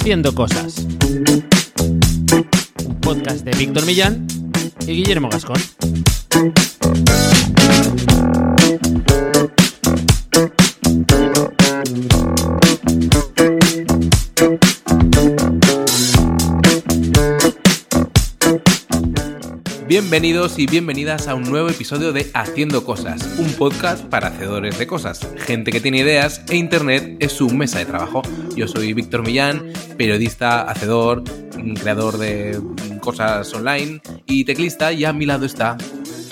Haciendo Cosas. Un podcast de Víctor Millán y Guillermo Gascón. Bienvenidos y bienvenidas a un nuevo episodio de Haciendo Cosas, un podcast para hacedores de cosas, gente que tiene ideas e Internet es su mesa de trabajo. Yo soy Víctor Millán, periodista, hacedor, creador de cosas online y teclista y a mi lado está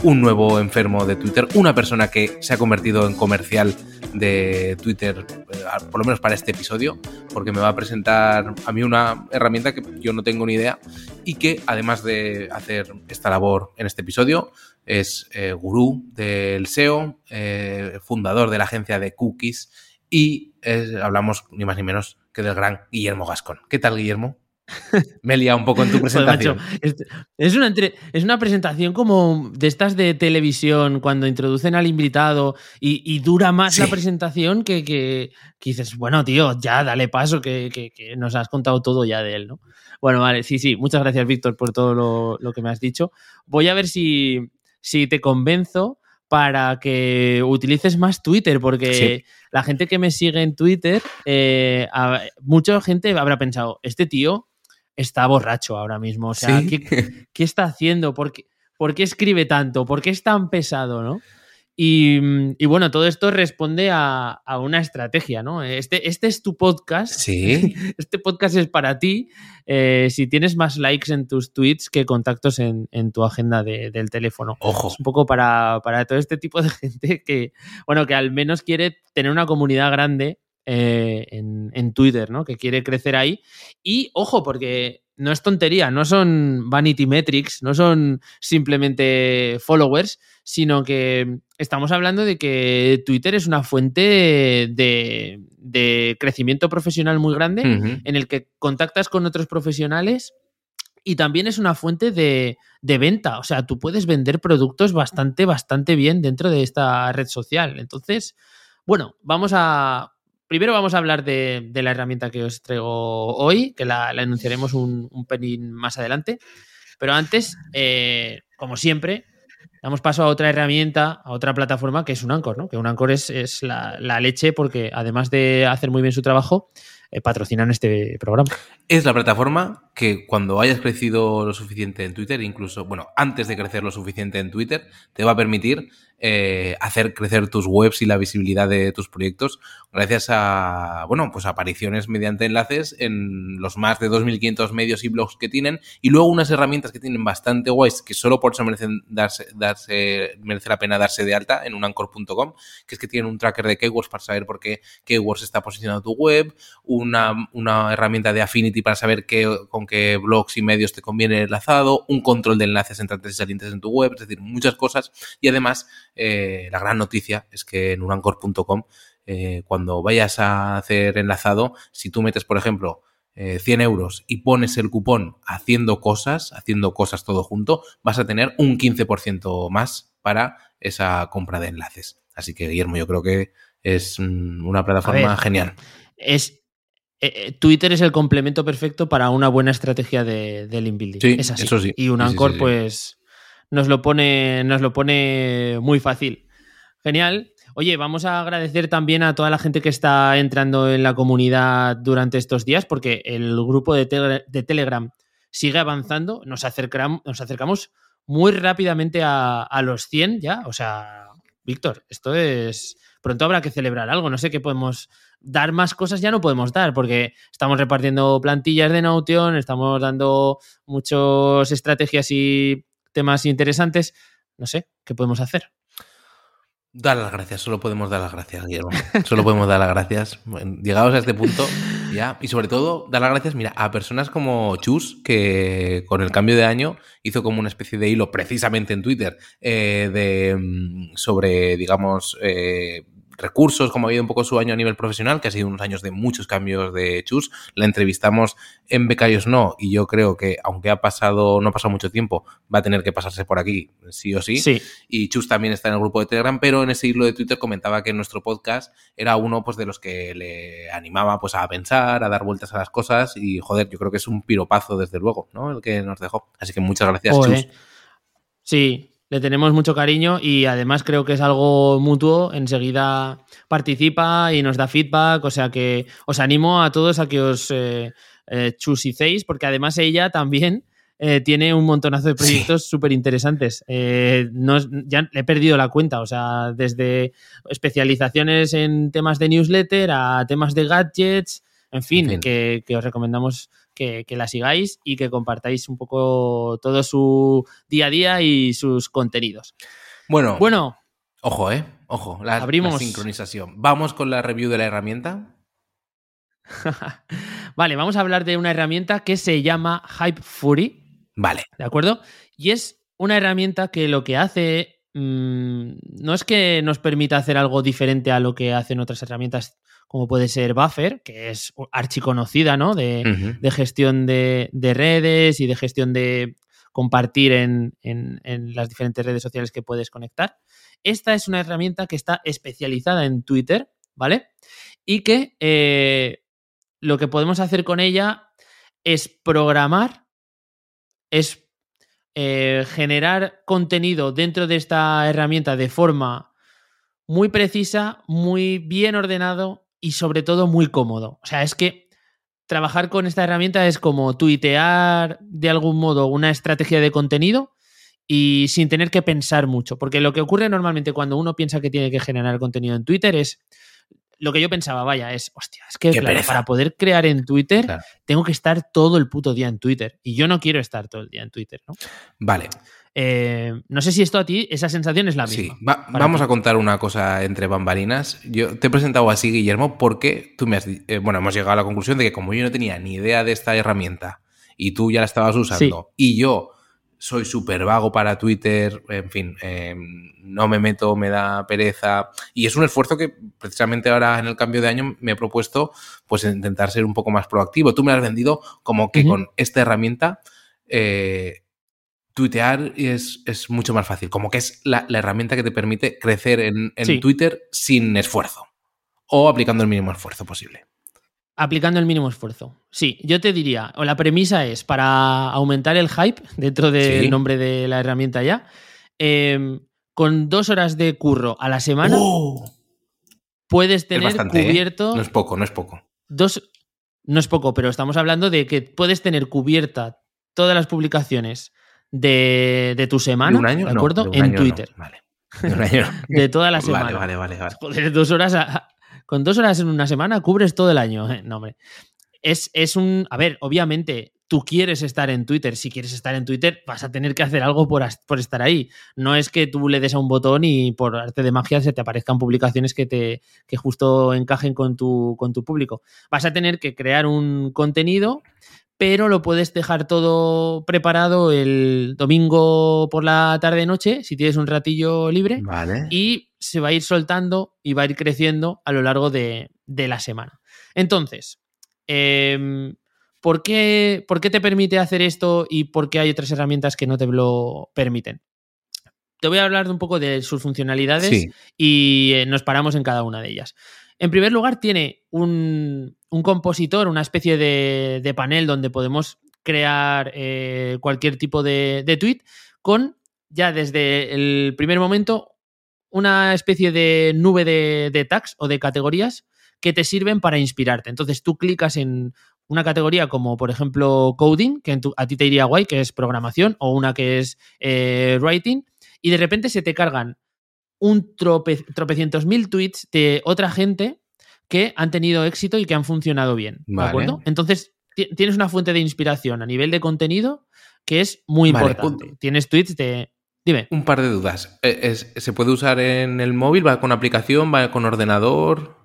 un nuevo enfermo de Twitter, una persona que se ha convertido en comercial de Twitter, eh, por lo menos para este episodio, porque me va a presentar a mí una herramienta que yo no tengo ni idea y que además de hacer esta labor en este episodio, es eh, gurú del SEO, eh, fundador de la agencia de cookies y hablamos ni más ni menos que del gran Guillermo Gascón. ¿Qué tal, Guillermo? Me he liado un poco en tu presentación. es, una es una presentación como de estas de televisión cuando introducen al invitado y, dura más la presentación que, que, dices, bueno, tío, ya dale paso, que, nos has contado todo ya de él, ¿no? Bueno, vale, sí, sí, muchas gracias, Víctor, por todo lo, que me has dicho. Voy a ver si, si te convenzo para que utilices más Twitter, porque la gente que me sigue en Twitter, eh, mucha gente habrá pensado, este tío está borracho ahora mismo. O sea, ¿qué, está haciendo? ¿Por qué, ¿Por qué, escribe tanto? ¿Por qué es tan pesado? ¿no? Y, bueno, todo esto responde a, una estrategia, ¿no? Este, este es tu podcast. Sí. Este podcast es para ti. Eh, si tienes más likes en tus tweets que contactos en, tu agenda del teléfono. Ojo. Es un poco para, para todo este tipo de gente que, bueno, que al menos quiere tener una comunidad grande eh, en, Twitter, ¿no? Que quiere crecer ahí. Y ojo, porque no es tontería, no son vanity metrics, no son simplemente followers, sino que estamos hablando de que Twitter es una fuente de, crecimiento profesional muy grande en el que contactas con otros profesionales y también es una fuente de, de, venta. O sea, tú puedes vender productos bastante, bastante bien dentro de esta red social. Entonces, bueno, vamos a, primero vamos a hablar de, la herramienta que os traigo hoy, que la, la anunciaremos un, un, pelín más adelante. Pero antes, eh, como siempre, damos paso a otra herramienta, a otra plataforma que es un Anchor, ¿no? Que un Anchor es, la, leche porque además de hacer muy bien su trabajo, eh, patrocinan este programa. Es la plataforma que cuando hayas crecido lo suficiente en Twitter, incluso, bueno, antes de crecer lo suficiente en Twitter, te va a permitir eh, hacer crecer tus webs y la visibilidad de tus proyectos gracias a, bueno, pues apariciones mediante enlaces en los más de 2.500 medios y blogs que tienen y luego unas herramientas que tienen bastante guays que solo por eso merecen darse, darse, merece la pena darse de alta en unancor.com, que es que tienen un tracker de keywords para saber por qué keywords está posicionando tu web, una, una herramienta de Affinity para saber qué, con qué blogs y medios te conviene enlazado, un control de enlaces entrantes y salientes en tu web, es decir, muchas cosas y además eh, la gran noticia es que en unancor.com, eh, cuando vayas a hacer enlazado, si tú metes, por ejemplo, 100 eh, euros y pones el cupón haciendo cosas, haciendo cosas todo junto, vas a tener un 15% más para esa compra de enlaces. Así que, Guillermo, yo creo que es una plataforma genial. Es, Twitter es el complemento perfecto para una buena estrategia de, de link building. Sí, es así. Eso sí. Y un Anchor, pues, nos lo pone, nos lo pone muy fácil. Genial. Oye, vamos a agradecer también a toda la gente que está entrando en la comunidad durante estos días, porque el grupo de, Telegram sigue avanzando. Nos, acercamos, nos acercamos muy rápidamente a, los 100 ya. O sea, Víctor, esto es. Pronto habrá que celebrar algo. No sé qué podemos dar más cosas ya no podemos dar porque estamos repartiendo plantillas de Notion, estamos dando muchas estrategias y temas interesantes. No sé, ¿qué podemos hacer? Dar las gracias, solo podemos dar las gracias, Guillermo. Solo podemos dar las gracias. Llegados a este punto, ya. Y sobre todo, dar las gracias, mira, a personas como Chus, que con el cambio de año hizo como una especie de hilo precisamente en Twitter eh, de, mm, sobre, digamos, eh, recursos, como ha habido un poco su año a nivel profesional, que ha sido unos años de muchos cambios de Chus. La entrevistamos en Becarios No y yo creo que, aunque ha pasado, no ha pasado mucho tiempo, va a tener que pasarse por aquí, sí o sí. Sí. Y Chus también está en el grupo de Telegram, pero en ese hilo de Twitter comentaba que nuestro podcast era uno pues, de los que le animaba pues, a pensar, a dar vueltas a las cosas y, joder, yo creo que es un piropazo, desde luego, ¿no? El que nos dejó. Así que muchas gracias. Chus. Sí, le tenemos mucho cariño y además creo que es algo mutuo. Enseguida participa y nos da feedback. O sea que os animo a todos a que os eh, eh, chusicéis, porque además ella también eh, tiene un montonazo de proyectos súper interesantes. Eh, no ya le he perdido la cuenta. O sea, desde especializaciones en temas de newsletter a temas de gadgets. En fin, En fin. Que, que os recomendamos que, que la sigáis y que compartáis un poco todo su día a día y sus contenidos. Bueno, Bueno, ojo, ¿eh? Ojo, la, la Abrimos. sincronización. Vamos con la review de la herramienta. vale, vamos a hablar de una herramienta que se llama Hype Fury, Vale. ¿de acuerdo? Y es una herramienta que lo que hace mm, no es que nos permita hacer algo diferente a lo que hacen otras herramientas, como puede ser Buffer, que es archiconocida, ¿no? De, gestión de, de redes y de gestión de compartir en, en- en las diferentes redes sociales que puedes conectar. Esta es una herramienta que está especializada en Twitter, ¿vale? Y que eh, lo que podemos hacer con ella es programar, es eh, generar contenido dentro de esta herramienta de forma muy precisa, muy bien ordenado y sobre todo muy cómodo. O sea, es que trabajar con esta herramienta es como tuitear de algún modo una estrategia de contenido y sin tener que pensar mucho. Porque lo que ocurre normalmente cuando uno piensa que tiene que generar contenido en Twitter es lo que yo pensaba, vaya, es, hostia, es que claro, para poder crear en Twitter Claro. tengo que estar todo el puto día en Twitter. Y yo no quiero estar todo el día en Twitter, ¿no? Vale. Eh, no sé si esto a ti, esa sensación es la Sí, misma. Va- para vamos ti. a contar una cosa entre bambalinas. Yo te he presentado así, Guillermo, porque tú me has eh, bueno, hemos llegado a la conclusión de que como yo no tenía ni idea de esta herramienta y tú ya la estabas usando y yo soy súper vago para Twitter, en fin, eh, no me meto, me da pereza y es un esfuerzo que precisamente ahora en el cambio de año me he propuesto pues intentar ser un poco más proactivo. Tú me has vendido como que con esta herramienta eh, tuitear es, es mucho más fácil, como que es la, la herramienta que te permite crecer en, en Sí. Twitter sin esfuerzo o aplicando el mínimo esfuerzo posible. Aplicando el mínimo esfuerzo. Sí, yo te diría, o la premisa es para aumentar el hype dentro del Sí. nombre de la herramienta ya, eh, con dos horas de curro a la semana ¡Oh! puedes Es tener bastante, ¿eh? cubierto No es poco, no es poco. dos. No es poco, pero estamos hablando de que puedes tener cubierta todas las publicaciones de, de tu semana, ¿De un año? ¿de No, acuerdo? de un en año no. Twitter. Vale. De un año. De toda la semana. Vale, vale, vale, vale. Joder, dos horas. a- con dos horas en una semana cubres todo el año. No, hombre. Es, es un. A ver, obviamente, tú quieres estar en Twitter. Si quieres estar en Twitter, vas a tener que hacer algo por, por estar ahí. No es que tú le des a un botón y por arte de magia se te aparezcan publicaciones que te que justo encajen con tu, con tu público. Vas a tener que crear un contenido, pero lo puedes dejar todo preparado el domingo por la tarde-noche, si tienes un ratillo libre Vale. y se va a ir soltando y va a ir creciendo a lo largo de, de la semana. Entonces, em, ¿por, qué, por qué te permite hacer esto y por qué hay otras herramientas que no te lo permiten? Te voy a hablar un poco de sus funcionalidades Sí. y eh, nos paramos en cada una de ellas. En primer lugar, tiene un, un compositor, una especie de, de panel donde podemos crear eh, cualquier tipo de, de tweet con ya desde el primer momento una especie de nube de, de tags o de categorías que te sirven para inspirarte. Entonces tú clicas en una categoría como por ejemplo coding, que tu- a ti te iría guay, que es programación, o una que es eh, writing, y de repente se te cargan un trope, tropecientos mil tweets de otra gente que han tenido éxito y que han funcionado bien. ¿De acuerdo? Entonces ti- tienes una fuente de inspiración a nivel de contenido que es muy Vale, importante. Tienes tweets de... Dime. Un par de dudas. Eh, es- ¿Se puede usar en el móvil? ¿Va con aplicación? ¿Va con ordenador?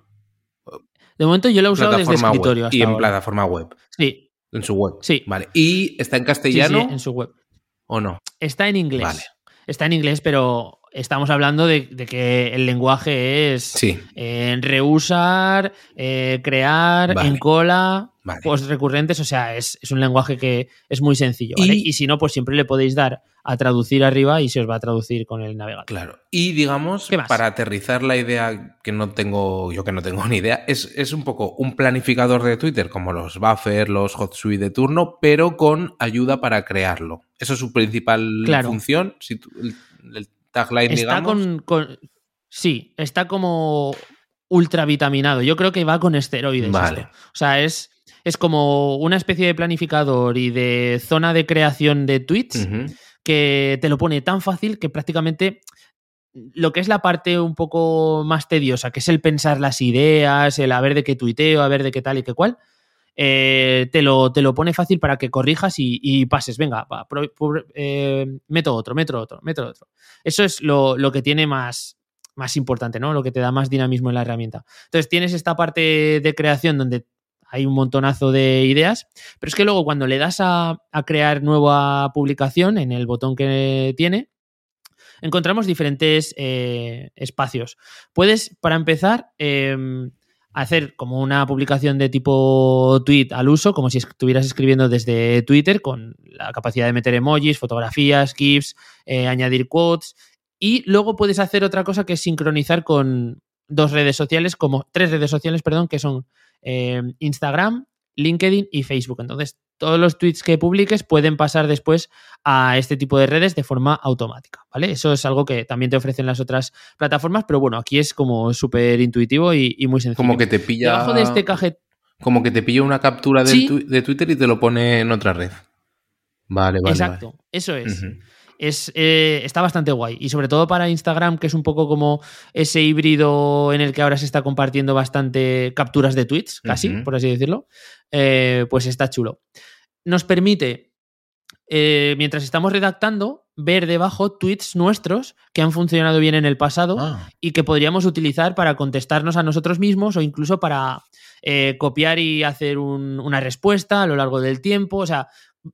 De momento yo lo he usado desde escritorio hasta Y en ahora. plataforma web. Sí, En su web. Sí. Vale. ¿Y está en sí, sí, castellano en su web. o no? Está en inglés. Vale. Está en inglés, pero estamos hablando de, que el lenguaje es sí. eh, reusar, eh, crear, Vale. en cola, Vale. post recurrentes, o sea, es, es un lenguaje que es muy sencillo. ¿vale? Y- Y, si no, pues siempre le podéis dar a traducir arriba y se os va a traducir con el navegador. Claro. Y digamos, para aterrizar la idea que no tengo, yo que no tengo ni idea, es, es un poco un planificador de Twitter, como los buffer, los hotsuite de turno, pero con ayuda para crearlo. Eso es su principal Claro. función. Si tú- el, el tagline, Está digamos. con, con- Sí, está como ultra vitaminado. Yo creo que va con esteroides. Vale. esto. O sea, es, es como una especie de planificador y de zona de creación de tweets que te lo pone tan fácil que prácticamente lo que es la parte un poco más tediosa, que es el pensar las ideas, el a ver de qué tuiteo, a ver de qué tal y qué cual, eh, te, lo, te lo pone fácil para que corrijas y, pases. Venga, va, eh, meto otro, meto otro, meto otro. Eso es lo, lo que tiene más, más importante, ¿no? Lo que te da más dinamismo en la herramienta. Entonces tienes esta parte de creación donde hay un montonazo de ideas, pero es que luego cuando le das a, a crear nueva publicación en el botón que tiene, encontramos diferentes eh, espacios. Puedes, para empezar, eh, hacer como una publicación de tipo tweet al uso, como si estuvieras escribiendo desde Twitter, con la capacidad de meter emojis, fotografías, GIFs, eh, añadir quotes. Y luego puedes hacer otra cosa que es sincronizar con dos redes sociales, como tres redes sociales, perdón, que son eh, Instagram, LinkedIn y Facebook. Entonces, todos los tweets que publiques pueden pasar después a este tipo de redes de forma automática, ¿vale? Eso es algo que también te ofrecen las otras plataformas, pero bueno, aquí es como súper intuitivo y, y muy sencillo. Como que te pilla. Debajo de este cajet Como que te pilla una captura tu- de Twitter y te lo pone en otra red. Vale, vale. Exacto, eso es. Es eh, está bastante guay. Y sobre todo para Instagram, que es un poco como ese híbrido en el que ahora se está compartiendo bastante capturas de tweets, casi, por así decirlo, eh, pues está chulo. Nos permite, eh, mientras estamos redactando, ver debajo tweets nuestros que han funcionado bien en el pasado Ah, y que podríamos utilizar para contestarnos a nosotros mismos o incluso para copiar y hacer un- una respuesta a lo largo del tiempo. O sea,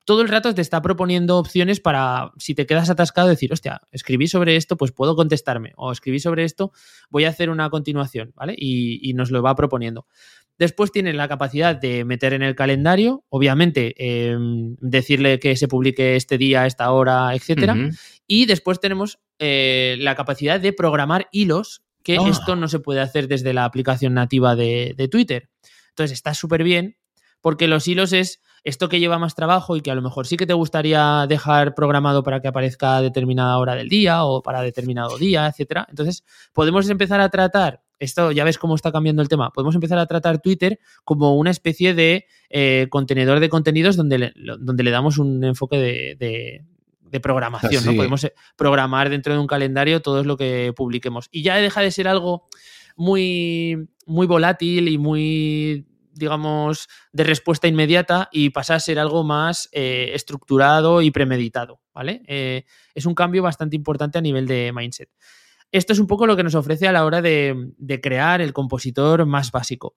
todo el rato te está proponiendo opciones para, si te quedas atascado, decir, hostia, escribí sobre esto, pues puedo contestarme. O escribí sobre esto, voy a hacer una continuación, ¿vale? Y, y nos lo va proponiendo. Después tiene la capacidad de meter en el calendario, obviamente, eh, decirle que se publique este día, esta hora, etcétera. ujú. Y después tenemos eh, la capacidad de programar hilos, que Ah. esto no se puede hacer desde la aplicación nativa de, de Twitter. Entonces está súper bien, porque los hilos es esto que lleva más trabajo y que a lo mejor sí que te gustaría dejar programado para que aparezca a determinada hora del día o para determinado día, etcétera. Entonces podemos empezar a tratar, esto ya ves cómo está cambiando el tema, podemos empezar a tratar Twitter como una especie de eh, contenedor de contenidos donde le, donde le damos un enfoque de, de- de programación. Podemos eh, programar dentro de un calendario todo lo que publiquemos. Y ya deja de ser algo muy, muy volátil y muy, digamos, de respuesta inmediata y pasa a ser algo más eh, estructurado y premeditado, ¿vale? Eh, es un cambio bastante importante a nivel de mindset. Esto es un poco lo que nos ofrece a la hora de, de crear el compositor más básico.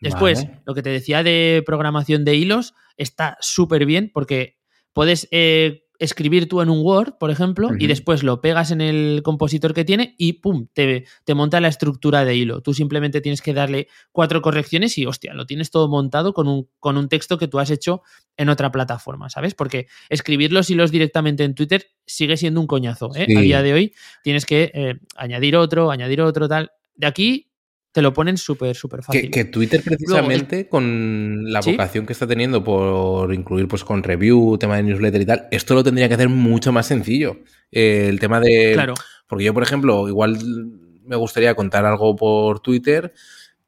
Después, Vale. lo que te decía de programación de hilos está súper bien porque puedes eh, escribir tú en un Word, por ejemplo, y después lo pegas en el compositor que tiene y ¡pum! Te, te monta la estructura de hilo. Tú simplemente tienes que darle cuatro correcciones y, hostia, lo tienes todo montado con un, con un texto que tú has hecho en otra plataforma, ¿sabes? Porque escribir los hilos directamente en Twitter sigue siendo un coñazo, ¿eh? Sí. A día de hoy tienes que eh, añadir otro, añadir otro, tal. De aquí te lo ponen súper, súper fácil. Que, que Twitter precisamente con la ¿Sí? vocación que está teniendo por incluir pues con review, tema de newsletter y tal, esto lo tendría que hacer mucho más sencillo. Eh, el tema de... Claro. Porque yo, por ejemplo, igual me gustaría contar algo por Twitter,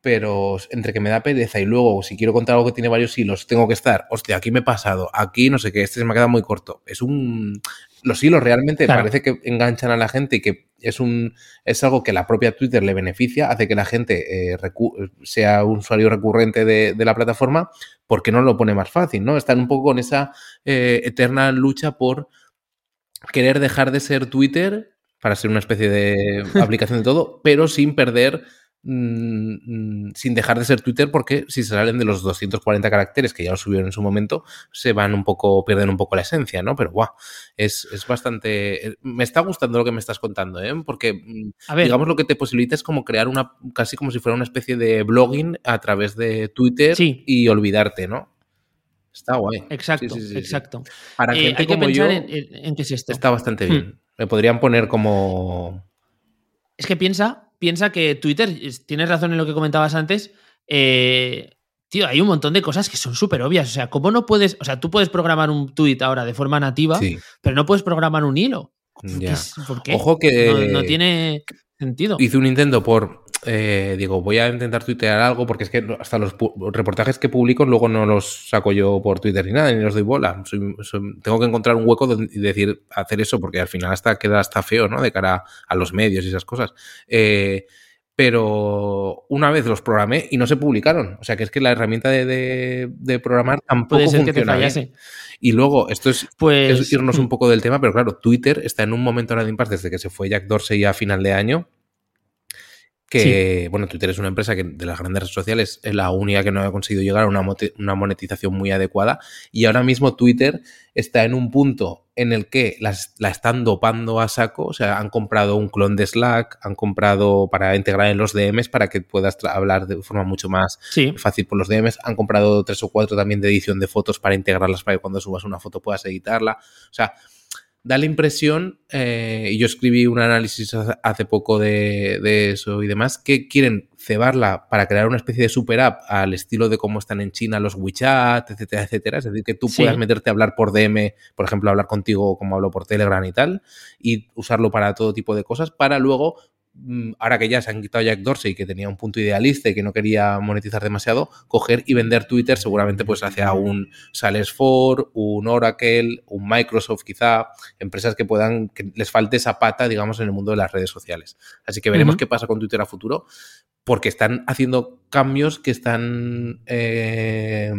pero entre que me da pereza y luego si quiero contar algo que tiene varios hilos, tengo que estar, hostia, aquí me he pasado, aquí no sé qué, este se me ha quedado muy corto. Es un... Los hilos realmente Claro. parece que enganchan a la gente y que es un es algo que la propia Twitter le beneficia, hace que la gente eh, sea un usuario recurrente de, de la plataforma, porque no lo pone más fácil, ¿no? Están un poco con esa eh, eterna lucha por querer dejar de ser Twitter para ser una especie de aplicación de todo, pero sin perder mm, mm, sin dejar de ser Twitter porque si se salen de los 240 caracteres que ya lo subieron en su momento, se van un poco, pierden un poco la esencia, ¿no? Pero guau, es, es bastante... eh, Me está gustando lo que me estás contando, ¿eh? Porque mm, A ver, digamos lo que te posibilita es como crear una, casi como si fuera una especie de blogging a través de Twitter Sí. y olvidarte, ¿no? Está guay. exacto, Sí, sí, exacto. Para Eh, gente hay que como pensar yo, en, en- en qué es esto. está bastante Hmm. bien. Me podrían poner como... Es que piensa, piensa que Twitter, es- tienes razón en lo que comentabas antes, eh, tío, hay un montón de cosas que son súper obvias. O sea, ¿cómo no puedes, o sea, tú puedes programar un tweet ahora de forma nativa, Sí, pero no puedes programar un hilo? ¿Qué ya. es- ¿Por qué? Ojo que... No, no tiene sentido. hice un intento por, eh, digo, voy a intentar tuitear algo porque es que hasta los reportajes que publico luego no los saco yo por Twitter ni nada, ni los doy bola. Soy- soy- tengo que encontrar un hueco y decir, hacer eso porque al final hasta queda hasta feo, ¿no? De cara a los medios y esas cosas. Eh, pero una vez los programé y no se publicaron. O sea que es que la herramienta de, de- de programar tampoco Puede ser que te funciona bien. Y luego, esto es Pues. es irnos un poco del tema, pero claro, Twitter está en un momento ahora de impasse desde que se fue Jack Dorsey a final de año. Que, bueno, Twitter es una empresa que de las grandes redes sociales es la única que no ha conseguido llegar a una, una monetización muy adecuada. Y ahora mismo Twitter está en un punto en el que las- la están dopando a saco. O sea, han comprado un clon de Slack, han comprado para integrar en los DMs para que puedas hablar de forma mucho más Sí, fácil por los DMs. Han comprado tres o cuatro también de edición de fotos para integrarlas para que cuando subas una foto puedas editarla. O sea, da la impresión, eh, y yo escribí un análisis hace- poco de, de eso y demás, que quieren cebarla para crear una especie de super app al estilo de cómo están en China los WeChat, etcétera, etcétera. Es decir, que tú Sí. puedas meterte a hablar por DM, por ejemplo, hablar contigo como hablo por Telegram y tal, y usarlo para todo tipo de cosas, para luego ahora que ya se han quitado Jack Dorsey, que tenía un punto idealista y que no quería monetizar demasiado, coger y vender Twitter seguramente pues hacia un Salesforce, un Oracle, un Microsoft quizá, empresas que puedan, que les falte esa pata, digamos, en el mundo de las redes sociales. Así que veremos qué pasa con Twitter a futuro, porque están haciendo cambios que están, eh,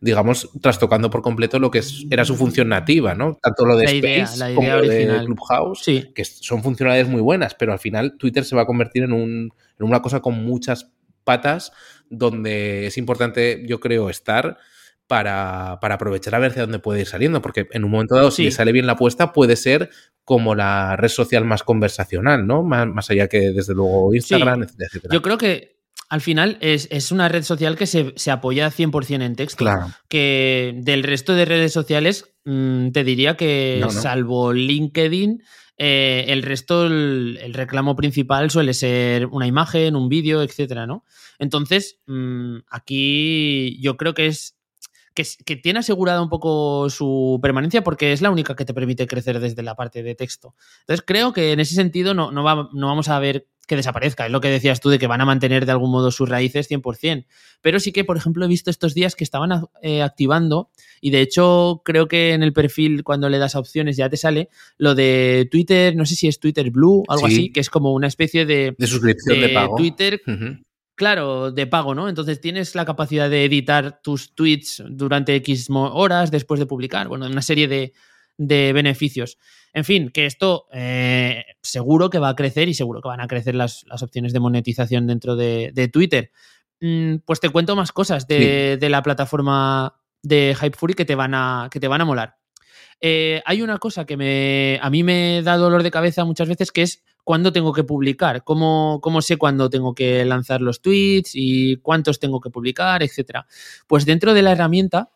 digamos, trastocando por completo lo que es- era su función nativa, ¿no? Tanto lo de La idea, Space la idea como lo de original. Clubhouse sí. que son funcionalidades muy buenas, pero al final Twitter se va a convertir en, un, en una cosa con muchas patas donde es importante, yo creo, estar para, para aprovechar a ver hacia dónde puede ir saliendo, porque en un momento dado, si Sí. le sale bien la apuesta, puede ser como la red social más conversacional, ¿no? Más, más allá que desde luego Instagram, etcétera, etcétera. Yo creo que al final es, es una red social que se, se apoya 100% en texto. Claro. Que del resto de redes sociales, mm, te diría que No, no. salvo LinkedIn, eh, el resto, el, el reclamo principal suele ser una imagen, un vídeo, etcétera, ¿no? Entonces, mm, aquí yo creo que es. Que, tiene asegurada un poco su permanencia porque es la única que te permite crecer desde la parte de texto. Entonces creo que en ese sentido no, no, va- no vamos a ver que desaparezca. Es lo que decías tú de que van a mantener de algún modo sus raíces 100%. Pero sí que, por ejemplo, he visto estos días que estaban eh, activando y de hecho creo que en el perfil cuando le das a opciones ya te sale lo de Twitter, no sé si es Twitter Blue, algo Sí. así, que es como una especie de, De suscripción de, de pago. Twitter. Claro, de pago, ¿no? Entonces tienes la capacidad de editar tus tweets durante X horas después de publicar. Bueno, una serie de, de beneficios. En fin, que esto eh, seguro que va a crecer y seguro que van a crecer las, las opciones de monetización dentro de, de Twitter. Mm, pues te cuento más cosas de, de la plataforma de Hypefury que te van a, que te van a molar. Eh, hay una cosa que me, a mí me da dolor de cabeza muchas veces que es cuándo tengo que publicar, cómo, cómo sé cuándo tengo que lanzar los tweets y cuántos tengo que publicar, etcétera. Pues dentro de la herramienta,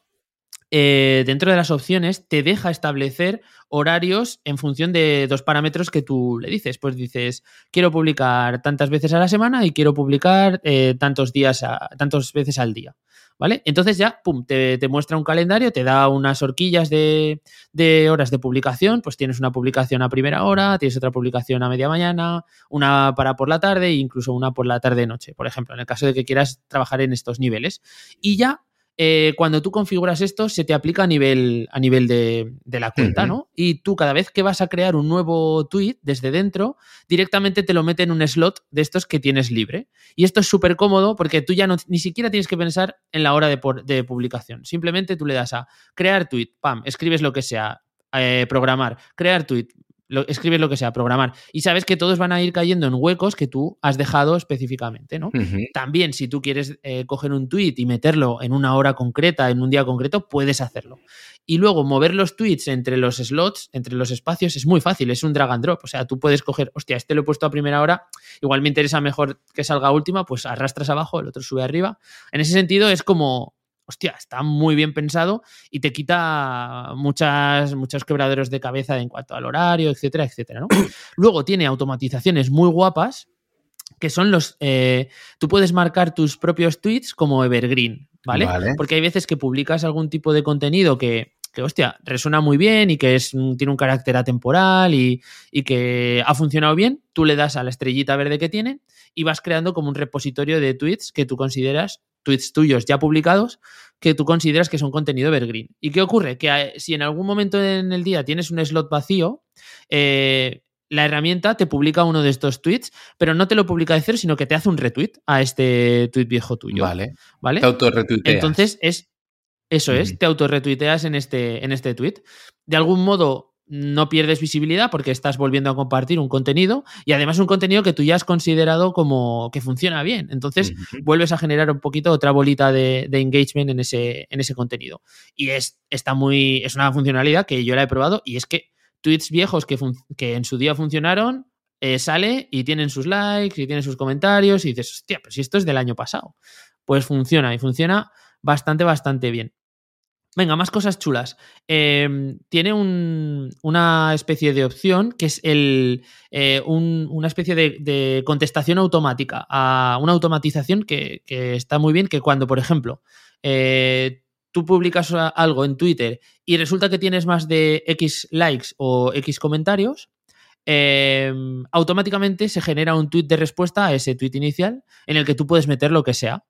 eh, dentro de las opciones, te deja establecer horarios en función de dos parámetros que tú le dices. Pues dices, quiero publicar tantas veces a la semana y quiero publicar eh, tantos días, a, tantas veces al día. ¿Vale? Entonces ya, pum, te, muestra un calendario, te da unas horquillas de, de, horas de publicación, pues tienes una publicación a primera hora, tienes otra publicación a media mañana, una para por la tarde e incluso una por la tarde-noche, por ejemplo, en el caso de que quieras trabajar en estos niveles. Y ya eh, cuando tú configuras esto, se te aplica a nivel, a nivel de, de la cuenta, uh -huh. ¿no? Y tú cada vez que vas a crear un nuevo tweet desde dentro, directamente te lo mete en un slot de estos que tienes libre. Y esto es súper cómodo porque tú ya no, ni siquiera tienes que pensar en la hora de, por, de publicación. Simplemente tú le das a crear tweet, pam, escribes lo que sea, eh, programar, crear tweet, lo, escribes lo que sea, programar. Y sabes que todos van a ir cayendo en huecos que tú has dejado específicamente, ¿no? También, si tú quieres eh, coger un tweet y meterlo en una hora concreta, en un día concreto, puedes hacerlo. Y luego mover los tweets entre los slots, entre los espacios, es muy fácil, es un drag and drop. O sea, tú puedes coger, hostia, este lo he puesto a primera hora, igual me interesa mejor que salga última, pues arrastras abajo, el otro sube arriba. En ese sentido, es como hostia, está muy bien pensado y te quita muchas, muchos quebraderos de cabeza en cuanto al horario, etcétera, etcétera. ¿no? Luego tiene automatizaciones muy guapas que son los... Eh, tú puedes marcar tus propios tweets como evergreen, ¿vale? Porque hay veces que publicas algún tipo de contenido que, que hostia, resuena muy bien y que es, tiene un carácter atemporal y, y, que ha funcionado bien, tú le das a la estrellita verde que tiene y vas creando como un repositorio de tweets que tú consideras tweets tuyos ya publicados que tú consideras que son contenido evergreen. ¿Y qué ocurre? Que eh, si en algún momento en el día tienes un slot vacío, eh, la herramienta te publica uno de estos tweets, pero no te lo publica de cero, sino que te hace un retweet a este tweet viejo tuyo. Vale. ¿Vale? Te autorretuiteas. Entonces es. Eso es, te autorretuiteas en este, en este tweet. De algún modo no pierdes visibilidad porque estás volviendo a compartir un contenido y además un contenido que tú ya has considerado como que funciona bien. Entonces vuelves a generar un poquito otra bolita de, engagement en ese, en ese contenido. Y es, está muy, es una funcionalidad que yo la he probado y es que tweets viejos que, que en su día funcionaron, eh, sale y tienen sus likes y tienen sus comentarios y dices, hostia, pero si esto es del año pasado. Pues funciona y funciona bastante, bastante bien. Venga, más cosas chulas. Em, tiene una especie de opción que es eh, una especie de, contestación automática, a una automatización que, está muy bien, que cuando, por ejemplo, eh, tú publicas algo en Twitter y resulta que tienes más de X likes o X comentarios, em, automáticamente se genera un tweet de respuesta a ese tweet inicial en el que tú puedes meter lo que sea.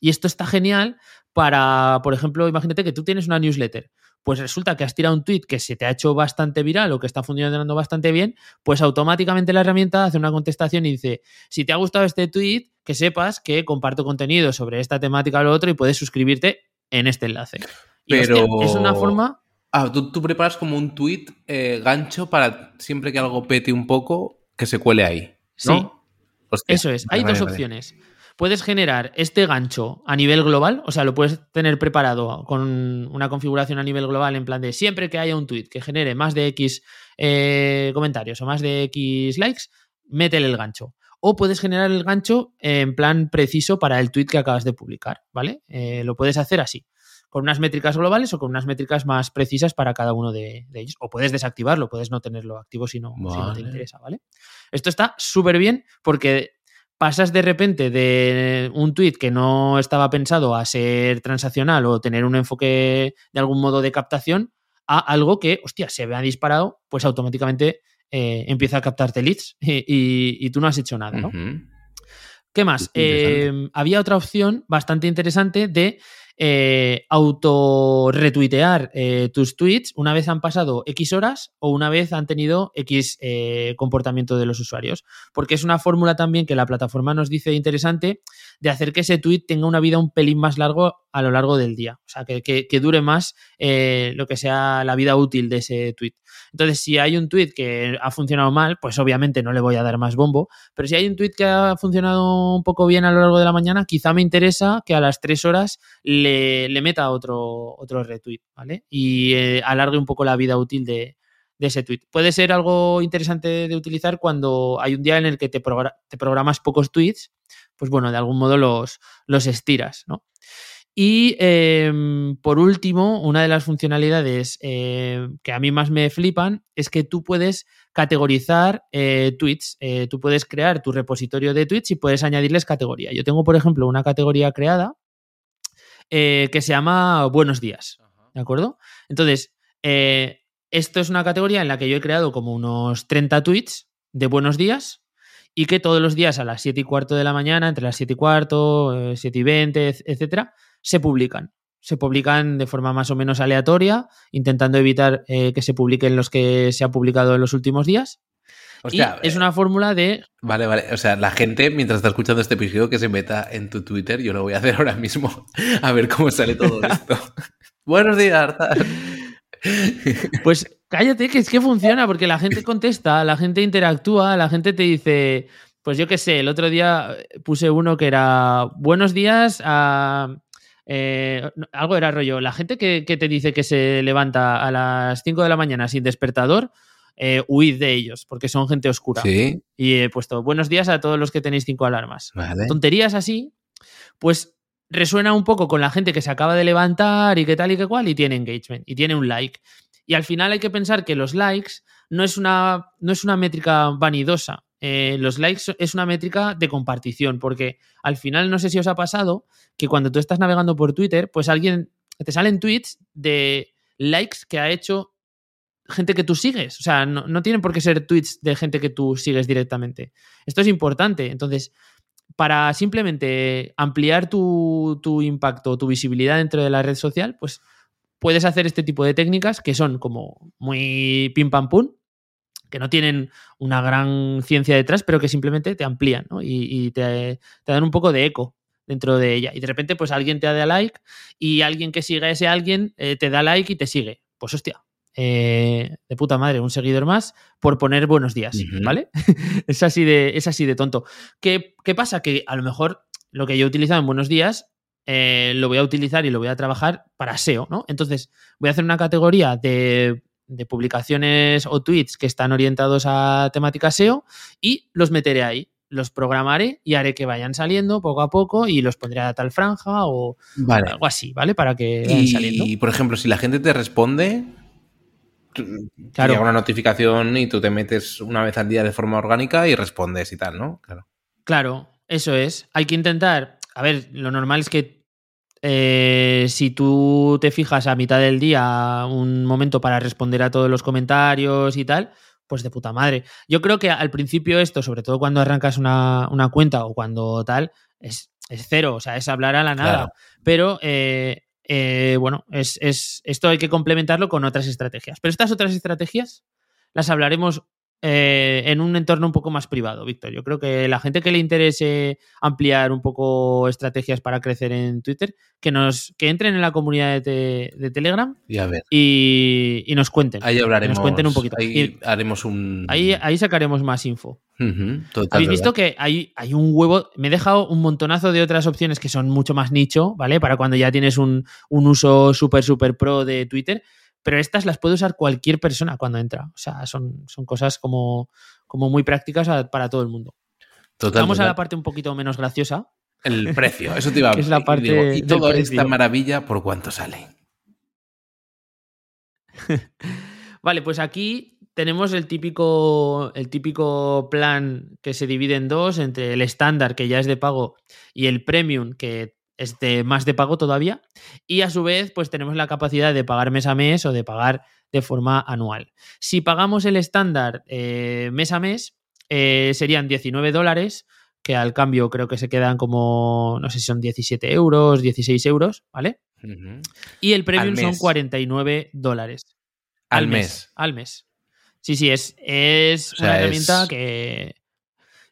Y esto está genial para, por ejemplo, imagínate que tú tienes una newsletter. Pues resulta que has tirado un tweet que se te ha hecho bastante viral o que está funcionando bastante bien, pues automáticamente la herramienta hace una contestación y dice, si te ha gustado este tweet, que sepas que comparto contenido sobre esta temática o lo otro y puedes suscribirte en este enlace. Pero es una forma... Ah, tú, preparas como un tweet eh, gancho para siempre que algo pete un poco, que se cuele ahí. ¿no? Sí. Eso es. Hay dos opciones puedes generar este gancho a nivel global, o sea, lo puedes tener preparado con una configuración a nivel global en plan de siempre que haya un tweet que genere más de X eh, comentarios o más de X likes, métele el gancho. O puedes generar el gancho en plan preciso para el tweet que acabas de publicar, ¿vale? Eh, lo puedes hacer así, con unas métricas globales o con unas métricas más precisas para cada uno de, ellos. O puedes desactivarlo, puedes no tenerlo activo si no, si no te interesa, ¿vale? Esto está súper bien porque pasas de repente de un tweet que no estaba pensado a ser transaccional o tener un enfoque de algún modo de captación a algo que, hostia, se vea disparado, pues automáticamente eh, empieza a captarte leads y, tú no has hecho nada, ¿no? ¿Qué más? Eh, había otra opción bastante interesante de eh, auto retuitear eh, tus tweets una vez han pasado X horas o una vez han tenido X eh, comportamiento de los usuarios. Porque es una fórmula también que la plataforma nos dice interesante de hacer que ese tweet tenga una vida un pelín más largo a lo largo del día. O sea, que, dure más eh, lo que sea la vida útil de ese tweet. Entonces, si hay un tweet que ha funcionado mal, pues obviamente no le voy a dar más bombo. Pero si hay un tweet que ha funcionado un poco bien a lo largo de la mañana, quizá me interesa que a las tres horas le, meta otro, otro retweet, ¿vale? Y eh, alargue un poco la vida útil de, ese tweet. Puede ser algo interesante de utilizar cuando hay un día en el que te, te programas pocos tweets, pues bueno, de algún modo los, los estiras, ¿no? Y em, por último, una de las funcionalidades em, que a mí más me flipan es que tú puedes categorizar eh, tweets. Eh, tú puedes crear tu repositorio de tweets y puedes añadirles categoría. Yo tengo, por ejemplo, una categoría creada eh, que se llama Buenos días. ¿De acuerdo? Entonces, esto es una categoría en la que yo he creado como unos 30 tweets de buenos días y que todos los días a las 7 y cuarto de la mañana, entre las 7 y cuarto, 7 y 20, etcétera, se publican. Se publican de forma más o menos aleatoria, intentando evitar eh, que se publiquen los que se ha publicado en los últimos días. Y es una fórmula de. Vale, vale. O sea, la gente, mientras está escuchando este episodio, que se meta en tu Twitter, yo lo voy a hacer ahora mismo, a ver cómo sale todo esto. Buenos días, Pues cállate, que es que funciona, porque la gente contesta, la gente interactúa, la gente te dice, pues yo qué sé, el otro día puse uno que era buenos días a... eh, algo era rollo, la gente que, que te dice que se levanta a las 5 de la mañana sin despertador, eh, huid de ellos, porque son gente oscura. Sí, Y he puesto buenos días a todos los que tenéis cinco alarmas. vale. Tonterías así, pues resuena un poco con la gente que se acaba de levantar y qué tal y qué cual y tiene engagement y tiene un like. Y al final hay que pensar que los likes no es una, no es una métrica vanidosa. Eh, los likes es una métrica de compartición, porque al final no sé si os ha pasado que cuando tú estás navegando por Twitter, pues alguien te salen tweets de likes que ha hecho gente que tú sigues. O sea, no, tienen por qué ser tweets de gente que tú sigues directamente. Esto es importante. Entonces, para simplemente ampliar tu, impacto, tu visibilidad dentro de la red social, pues puedes hacer este tipo de técnicas que son como muy pim pam pum, que no tienen una gran ciencia detrás, pero que simplemente te amplían ¿no? y, te, dan un poco de eco dentro de ella. Y de repente, pues alguien te da like y alguien que siga a ese alguien eh, te da like y te sigue. Pues hostia, eh, de puta madre, un seguidor más por poner buenos días. ¿vale? es, así de, es así de tonto. ¿Qué, ¿Qué pasa? Que a lo mejor lo que yo he utilizado en buenos días eh, lo voy a utilizar y lo voy a trabajar para SEO, ¿no? Entonces voy a hacer una categoría de, de publicaciones o tweets que están orientados a temática SEO y los meteré ahí. Los programaré y haré que vayan saliendo poco a poco y los pondré a tal franja o Vale. algo así, ¿vale? Para que vayan saliendo. Y, por ejemplo, si la gente te responde, Claro. llega una notificación y tú te metes una vez al día de forma orgánica y respondes y tal, ¿no? Claro. Claro, eso es. Hay que intentar. A ver, lo normal es que eh, si tú te fijas a mitad del día un momento para responder a todos los comentarios y tal, pues de puta madre. Yo creo que al principio esto, sobre todo cuando arrancas una, una cuenta o cuando tal, es, es cero, o sea, es hablar a la nada. Claro. Pero eh, eh, bueno, es, es- esto hay que complementarlo con otras estrategias. Pero estas otras estrategias las hablaremos eh, en un entorno un poco más privado, Víctor. Yo creo que la gente que le interese ampliar un poco estrategias para crecer en Twitter, que nos que entren en la comunidad de, de Telegram Y a ver, y, y nos cuenten. ahí hablaremos. nos cuenten un poquito. Ahí Y haremos un. ahí, ahí sacaremos más info. Total, Habéis visto que hay, hay un huevo. Me he dejado un montonazo de otras opciones que son mucho más nicho, ¿vale? Para cuando ya tienes un, un uso súper, súper pro de Twitter. Pero estas las puede usar cualquier persona cuando entra. O sea, son, son cosas como, como muy prácticas a- para todo el mundo. Total, Vamos a la parte un poquito menos graciosa. El precio, eso te iba a Que es la y parte digo, Y toda precio. esta maravilla, ¿por cuánto sale? Vale, pues aquí tenemos el típico, el típico plan que se divide en dos, entre el estándar, que ya es de pago, y el premium, que es de más de pago todavía. Y a su vez, pues tenemos la capacidad de pagar mes a mes o de pagar de forma anual. Si pagamos el estándar eh, mes a mes, eh, serían 19 dólares, que al cambio creo que se quedan como, no sé si son 17 euros, 16 euros, ¿vale? Y el premium son mes. 49 dólares. Al mes. Al mes. Sí, sí, es, es O sea, una es- herramienta que.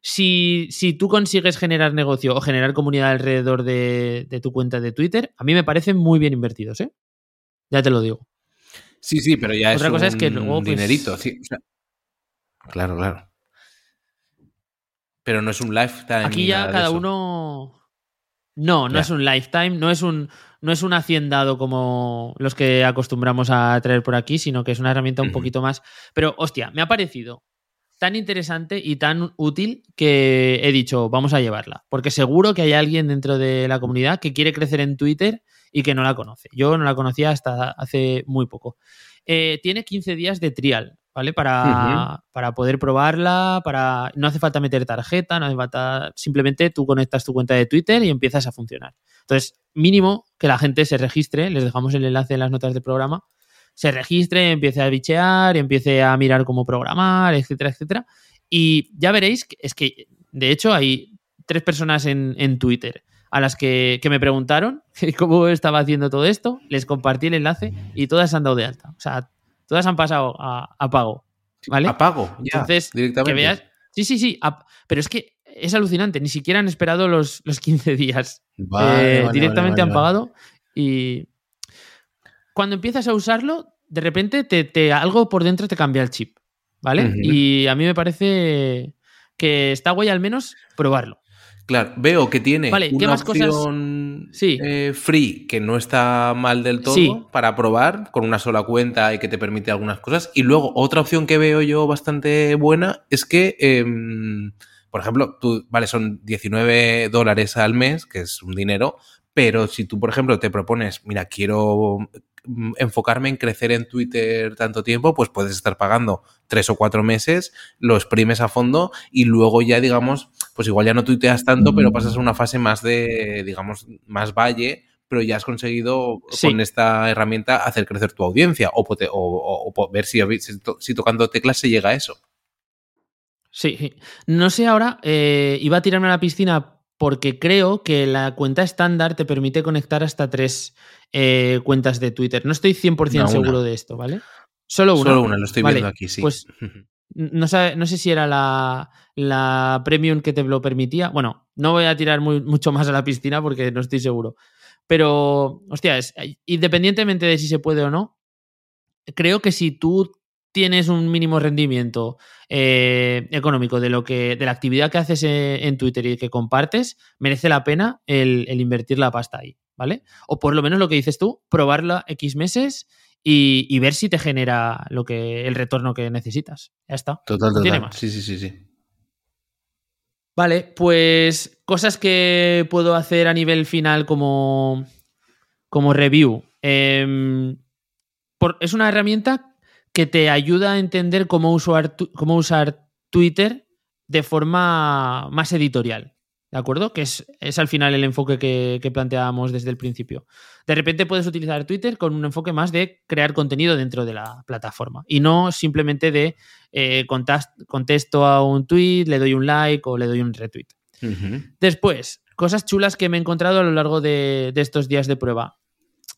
Si, si tú consigues generar negocio o generar comunidad alrededor de, de tu cuenta de Twitter, a mí me parecen muy bien invertidos, ¿eh? Ya te lo digo. Sí, sí, pero ya Otra es cosa un es que luego, pues- dinerito. sí, o sea, claro, claro. Pero no es un lifetime. Aquí ya cada uno. No, no es un lifetime, no es un, no es un haciendado como los que acostumbramos a traer por aquí, sino que es una herramienta un poquito más. Pero, hostia, me ha parecido tan interesante y tan útil que he dicho, vamos a llevarla. Porque seguro que hay alguien dentro de la comunidad que quiere crecer en Twitter y que no la conoce. Yo no la conocía hasta hace muy poco. Eh, tiene 15 días de trial, ¿vale? Para, para poder probarla, para. No hace falta meter tarjeta, no hace falta. Simplemente tú conectas tu cuenta de Twitter y empiezas a funcionar. Entonces, mínimo que la gente se registre, les dejamos el enlace en las notas del programa, se registre, empiece a bichear, empiece a mirar cómo programar, etcétera, etcétera. Y ya veréis, que- es que de hecho hay tres personas en, en Twitter a las que, que me preguntaron cómo estaba haciendo todo esto, les compartí el enlace y todas han dado de alta. O sea, todas han pasado a, a pago. ¿Vale? Apago, ya, Entonces, directamente. que veas. Sí, sí, sí. Pero es que es alucinante. Ni siquiera han esperado los, los 15 días. Vale, Eh, vale, directamente han pagado y cuando empiezas a usarlo de repente te, te- algo por dentro te cambia el chip, ¿vale? Y a mí me parece que está guay al menos probarlo. Claro, veo que tiene Vale, ¿qué una cosas? opción Sí. eh, free que no está mal del todo Sí. para probar con una sola cuenta y que te permite algunas cosas. Y luego otra opción que veo yo bastante buena es que, em, por ejemplo, tú, vale, son 19 dólares al mes, que es un dinero, pero si tú, por ejemplo, te propones, mira, quiero mm, enfocarme en crecer en Twitter tanto tiempo, pues puedes estar pagando tres o cuatro meses, lo exprimes a fondo y luego ya, digamos, pues igual ya no tuiteas tanto, pero pasas a una fase más de, digamos, más valle, pero ya has conseguido Sí. con esta herramienta hacer crecer tu audiencia o, o- o- o ver si, si, to- si tocando teclas se llega a eso. Sí, sí. No sé ahora, eh, iba a tirarme a la piscina porque creo que la cuenta estándar te permite conectar hasta tres eh, cuentas de Twitter. No estoy 100% No, seguro de esto, ¿vale? Solo una. Solo una, lo estoy Vale, viendo aquí, sí. Pues no, sabe- no sé si era la, la premium que te lo permitía. Bueno, no voy a tirar muy- mucho más a la piscina porque no estoy seguro. Pero, hostia, es- independientemente de si se puede o no, creo que si tú tienes un mínimo rendimiento eh, económico de lo que de la actividad que haces en, en Twitter y que compartes, merece la pena el, el invertir la pasta ahí, ¿vale? O por lo menos lo que dices tú, probarla X meses y, y ver si te genera lo que el retorno que necesitas. Ya está. Total, total. tiene más. Sí, sí, sí, sí. Vale, pues cosas que puedo hacer a nivel final como, como review. Em, por- es una herramienta que te ayuda a entender cómo usar, cómo usar Twitter de forma más editorial. ¿De acuerdo? Que es, es al final el enfoque que, que planteábamos desde el principio. De repente puedes utilizar Twitter con un enfoque más de crear contenido dentro de la plataforma y no simplemente de eh, contesto a un tweet, le doy un like o le doy un retweet. Después, cosas chulas que me he encontrado a lo largo de, de estos días de prueba.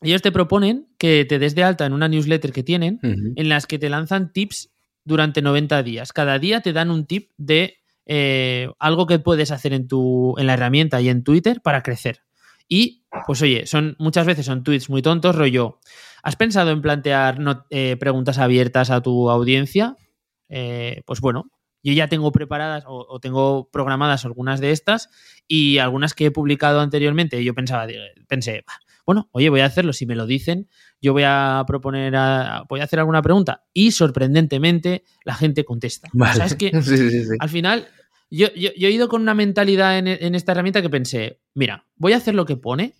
Ellos te proponen que te des de alta en una newsletter que tienen en las que te lanzan tips durante 90 días. Cada día te dan un tip de eh, algo que puedes hacer en, tu, en la herramienta y en Twitter para crecer. Y, pues oye, son, muchas veces son tweets muy tontos, rollo. ¿Has pensado en plantear no- eh, preguntas abiertas a tu audiencia? Eh, pues bueno, yo ya tengo preparadas o, o tengo programadas algunas de estas y algunas que he publicado anteriormente. Yo pensaba, pensé, "Bah, bueno, oye, voy a hacerlo. Si me lo dicen, yo voy a proponer, a- voy a hacer alguna pregunta y sorprendentemente la gente contesta. Vale. O sea, es que Sí, sí, sí, al final, yo, yo- yo he ido con una mentalidad en, en esta herramienta que pensé, mira, voy a hacer lo que pone,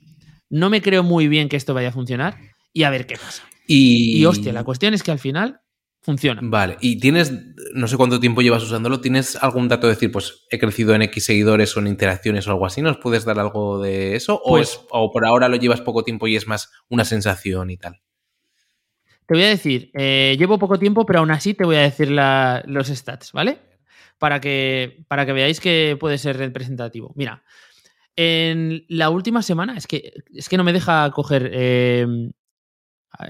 no me creo muy bien que esto vaya a funcionar y a ver qué pasa. Y, Y hostia, la cuestión es que al final funciona. Vale, y tienes, no sé cuánto tiempo llevas usándolo, ¿tienes algún dato de decir, pues he crecido en X seguidores o en interacciones o algo así? ¿Nos puedes dar algo de eso? ¿O, Pues- es- o por ahora lo llevas poco tiempo y es más una sensación y tal? Te voy a decir, eh, llevo poco tiempo, pero aún así te voy a decir la- los stats, ¿vale? Para que, para que veáis que puede ser representativo. Mira, en la última semana, es que, es que no me deja coger. eh,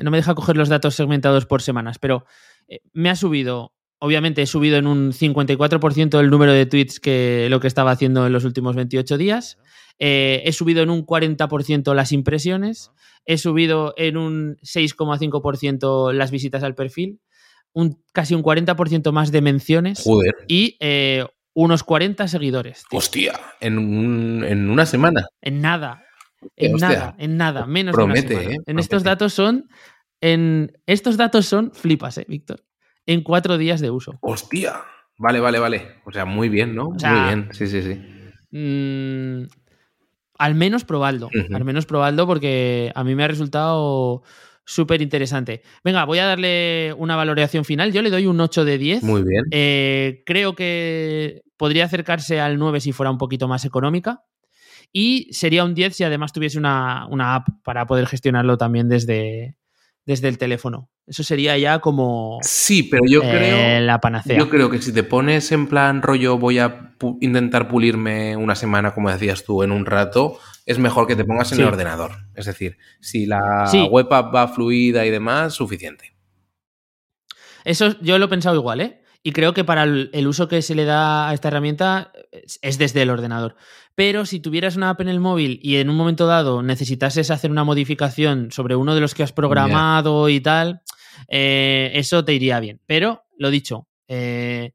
no me deja coger los datos segmentados por semanas, pero me ha subido. Obviamente he subido en un 54% el número de tweets que lo que estaba haciendo en los últimos 28 días. Eh, he subido en un 40% las impresiones. He subido en un 6,5% las visitas al perfil. Un, casi un 40% más de menciones. Joder. Y eh, unos 40 seguidores. tío. Hostia, en, un- en una semana. En nada. En Hostia. nada, en nada, menos Promete, de una semana. eh, En promete. estos datos son. En estos datos son flipas, eh, Víctor. En cuatro días de uso. Hostia. Vale, vale, vale. O sea, muy bien, ¿no? O sea- muy bien, sí, sí, sí. Mm, al menos probadlo. Ujú. Al menos probadlo porque a mí me ha resultado súper interesante. Venga, voy a darle una valoración final. Yo le doy un 8 de 10. Muy bien. Eh, creo que podría acercarse al 9 si fuera un poquito más económica. Y sería un 10 si además tuviese una, una app para poder gestionarlo también desde, desde el teléfono. Eso sería ya como Sí, pero yo eh, creo. la panacea. Yo creo que si te pones en plan rollo voy a pu- intentar pulirme una semana, como decías tú, en un rato, es mejor que te pongas en Sí. el ordenador. Es decir, si la Sí. web app va fluida y demás, suficiente. Eso yo lo he pensado igual, ¿eh? Y creo que para el, uso que se le da a esta herramienta es, es desde el ordenador. Pero si tuvieras una app en el móvil y en un momento dado necesitases hacer una modificación sobre uno de los que has programado y tal, eh, eso te iría bien. Pero, lo dicho, eh,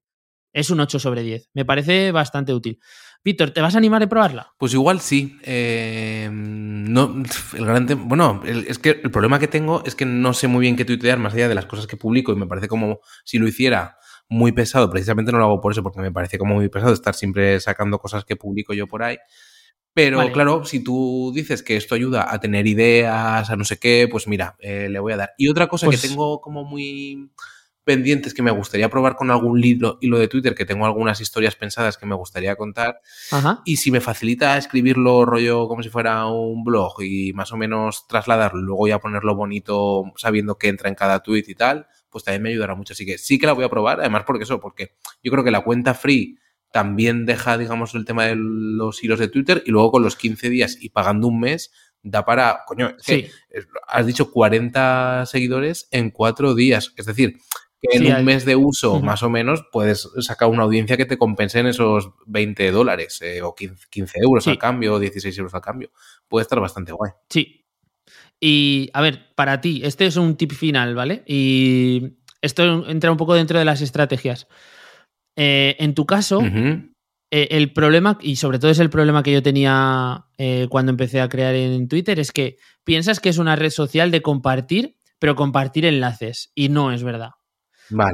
es un 8 sobre 10. Me parece bastante útil. Víctor, ¿te vas a animar a probarla? Pues igual sí. Eh, no, el gran bueno, es que el problema que tengo es que no sé muy bien qué tuitear más allá de las cosas que publico y me parece como si lo hiciera muy pesado. Precisamente no lo hago por eso, porque me parece como muy pesado estar siempre sacando cosas que publico yo por ahí. Pero claro, si tú dices que esto ayuda a tener ideas, a no sé qué, pues mira, eh, le voy a dar. Y otra cosa que pues tengo como muy pendientes que me gustaría probar con algún hilo, hilo de Twitter, que tengo algunas historias pensadas que me gustaría contar. Y si me facilita escribirlo rollo como si fuera un blog y más o menos trasladarlo, luego ya ponerlo bonito sabiendo que entra en cada tweet y tal, pues también me ayudará mucho. Así que sí que la voy a probar, además porque eso, porque yo creo que la cuenta free también deja, digamos, el tema de los hilos de Twitter y luego con los 15 días y pagando un mes da para, coño, has dicho 40 seguidores en cuatro días. Es decir, que en un mes de uso, más o menos, puedes sacar una audiencia que te compense en esos 20 dólares eh, o 15, euros al cambio o 16 euros al cambio. Puede estar bastante guay. Sí. Y a ver, para ti, este es un tip final, ¿vale? Y esto entra un poco dentro de las estrategias. Eh, en tu caso, eh, el problema, y sobre todo es el problema que yo tenía cuando empecé a crear en Twitter, es que piensas que es una red social de compartir, pero compartir enlaces. Y no es verdad.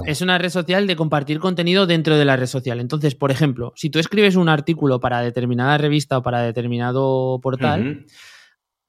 Es una red social de compartir contenido dentro de la red social. Entonces, por ejemplo, si tú escribes un artículo para determinada revista o para determinado portal,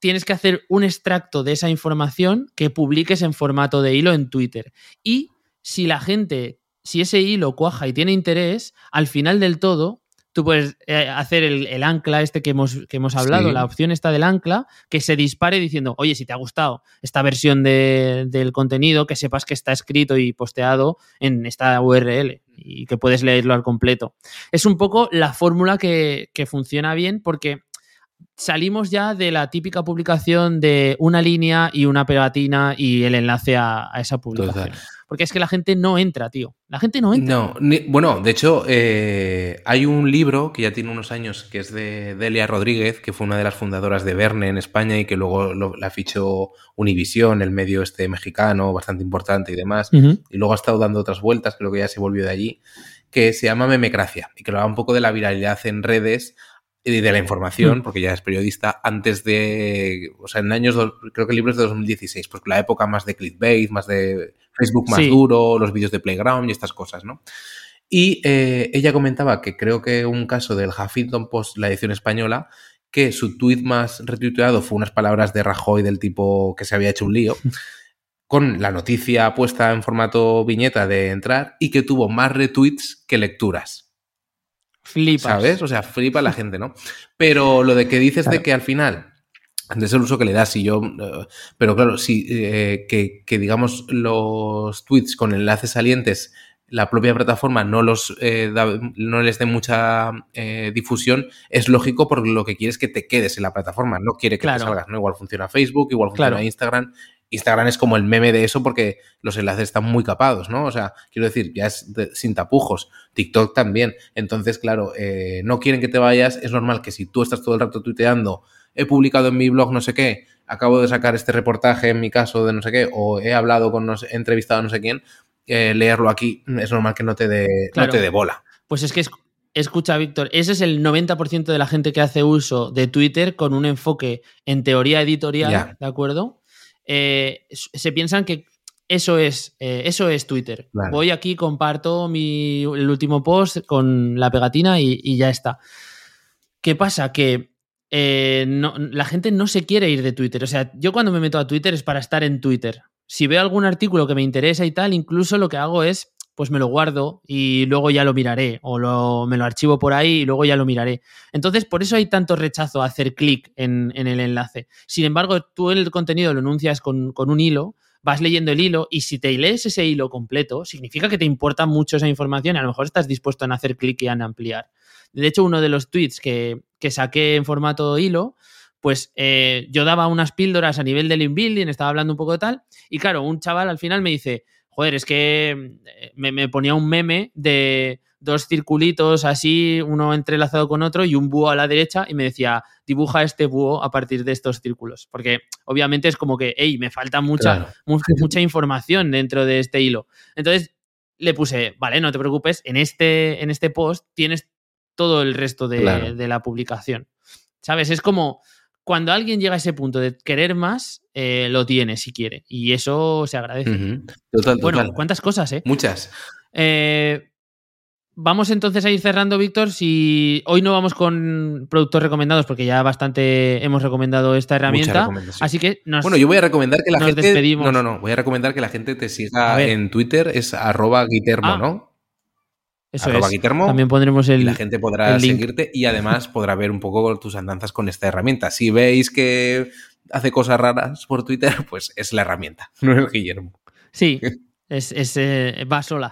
tienes que hacer un extracto de esa información que publiques en formato de hilo en Twitter. Y si la gente, si ese hilo cuaja y tiene interés, al final del todo tú puedes eh, hacer el, ancla este que hemos, que hemos hablado, la opción está del ancla, que se dispare diciendo, oye, si te ha gustado esta versión del contenido, que sepas que está escrito y posteado en esta URL y que puedes leerlo al completo. Es un poco la fórmula que, que funciona bien porque salimos ya de la típica publicación de una línea y una pegatina y el enlace a, esa publicación. Porque es que la gente no entra, tío. La gente no entra. No, bueno, de hecho, eh, hay un libro que ya tiene unos años que es de Delia Rodríguez, que fue una de las fundadoras de Verne en España y que luego la fichó Univisión, el medio este mexicano, bastante importante y demás. Y luego ha estado dando otras vueltas, creo que ya se volvió de allí, que se llama Memecracia y que lo da un poco de la viralidad en redes de la información, mm. porque ya es periodista, antes de, o sea, en años, creo que el libro es de 2016, pues la época más de clickbait, más de Facebook más duro, los vídeos de Playground y estas cosas, ¿no? Y eh, ella comentaba que creo que un caso del Huffington Post, la edición española, que su tweet más retuiteado fue unas palabras de Rajoy del tipo que se había hecho un lío, con la noticia puesta en formato viñeta de entrar y que tuvo más retweets que lecturas. Flipas. ¿Sabes? O sea, flipa la gente, ¿no? Pero lo de que dices de que al final, es el uso que le das, y yo. Eh, pero claro, si eh, que, digamos los tweets con enlaces salientes la propia plataforma no, los, eh, no les dé mucha difusión, es lógico porque lo que quiere es que te quedes en la plataforma, no quiere que te salgas, ¿no? Igual funciona Facebook, igual funciona Instagram, Instagram es como el meme de eso porque los enlaces están muy capados, ¿no? O sea, quiero decir, ya es sin tapujos. TikTok también. Entonces, claro, eh, no quieren que te vayas. Es normal que si tú estás todo el rato tuiteando, he publicado en mi blog no sé qué, acabo de sacar este reportaje en mi caso de no sé qué, o he hablado con, no he entrevistado a no sé quién, eh, leerlo aquí es normal que no te dé de bola. Pues es que Escucha, Víctor, ese es el 90% de la gente que hace uso de Twitter con un enfoque en teoría editorial, ¿de acuerdo? Eh, se piensan que eso es, eh, eso es Twitter. Voy aquí, comparto mi, el último post con la pegatina y, ya está. ¿Qué pasa? Que eh, la gente no se quiere ir de Twitter. O sea, yo cuando me meto a Twitter es para estar en Twitter. Si veo algún artículo que me interesa y tal, incluso lo que hago es pues me lo guardo y luego ya lo miraré o me lo archivo por ahí y luego ya lo miraré. Entonces, por eso hay tanto rechazo a hacer clic en, el enlace. Sin embargo, tú el contenido lo enuncias con, un hilo, vas leyendo el hilo y si te lees ese hilo completo, significa que te importa mucho esa información y a lo mejor estás dispuesto a hacer clic y a ampliar. De hecho, uno de los tweets que, saqué en formato hilo, pues eh, yo daba unas píldoras a nivel del inbuilding, estaba hablando un poco de tal, y claro, un chaval al final me dice, joder, es que eh, me, ponía un meme de, dos circulitos así, uno entrelazado con otro y un búho a la derecha y me decía, dibuja este búho a partir de estos círculos. Porque obviamente es como que, hey, me falta mucha, mucha información dentro de este hilo. Entonces le puse, vale, no te preocupes, en este, en este post tienes todo el resto de, la publicación. ¿Sabes? Es como cuando alguien llega a ese punto de querer más, eh, lo tiene si quiere. Y eso se agradece. bueno, ¿cuántas cosas, eh? Muchas. Eh, Vamos entonces a ir cerrando, Víctor. Si hoy no vamos con productos recomendados, porque ya bastante hemos recomendado esta herramienta. Así que nos, Bueno, yo voy a recomendar que la gente. No, no, no. Voy a recomendar que la gente te siga en Twitter, es arroba guitermo, ah. ¿no? Eso es. También pondremos el. Y la gente podrá seguirte y además podrá ver un poco tus andanzas con esta herramienta. Si veis que hace cosas raras por Twitter, pues es la herramienta, no es Guillermo. Sí, es, eh, va sola.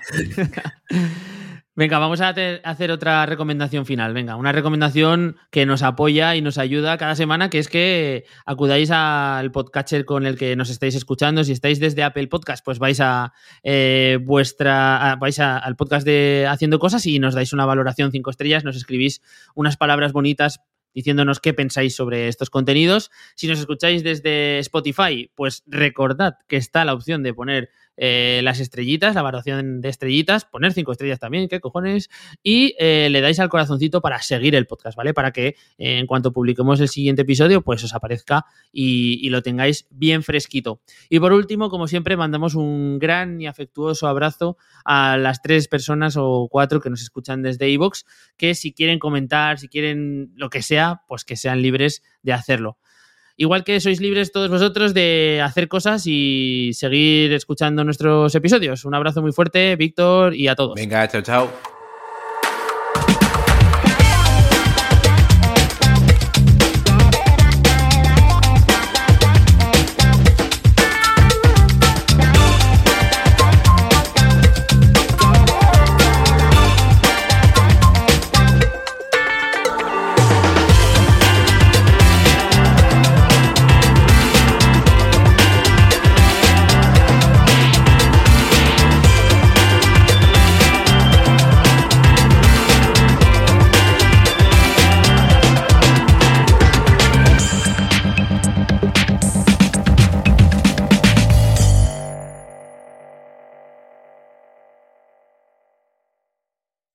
Venga, vamos a hacer otra recomendación final. Venga, una recomendación que nos apoya y nos ayuda cada semana, que es que acudáis al podcatcher con el que nos estáis escuchando. Si estáis desde Apple Podcast, pues vais a eh, vuestra, vais al podcast de Haciendo Cosas y nos dais una valoración cinco estrellas, nos escribís unas palabras bonitas diciéndonos qué pensáis sobre estos contenidos. Si nos escucháis desde Spotify, pues recordad que está la opción de poner eh, las estrellitas, la valoración de estrellitas, poner cinco estrellas también, qué cojones, y eh, le dais al corazoncito para seguir el podcast, ¿vale? Para que eh, en cuanto publiquemos el siguiente episodio, pues os aparezca y, lo tengáis bien fresquito. Y por último, como siempre, mandamos un gran y afectuoso abrazo a las tres personas o cuatro que nos escuchan desde iVoox, que si quieren comentar, si quieren lo que sea, pues que sean libres de hacerlo. Igual que sois libres todos vosotros de hacer cosas y seguir escuchando nuestros episodios. Un abrazo muy fuerte, Víctor, y a todos. Venga, chao, chao.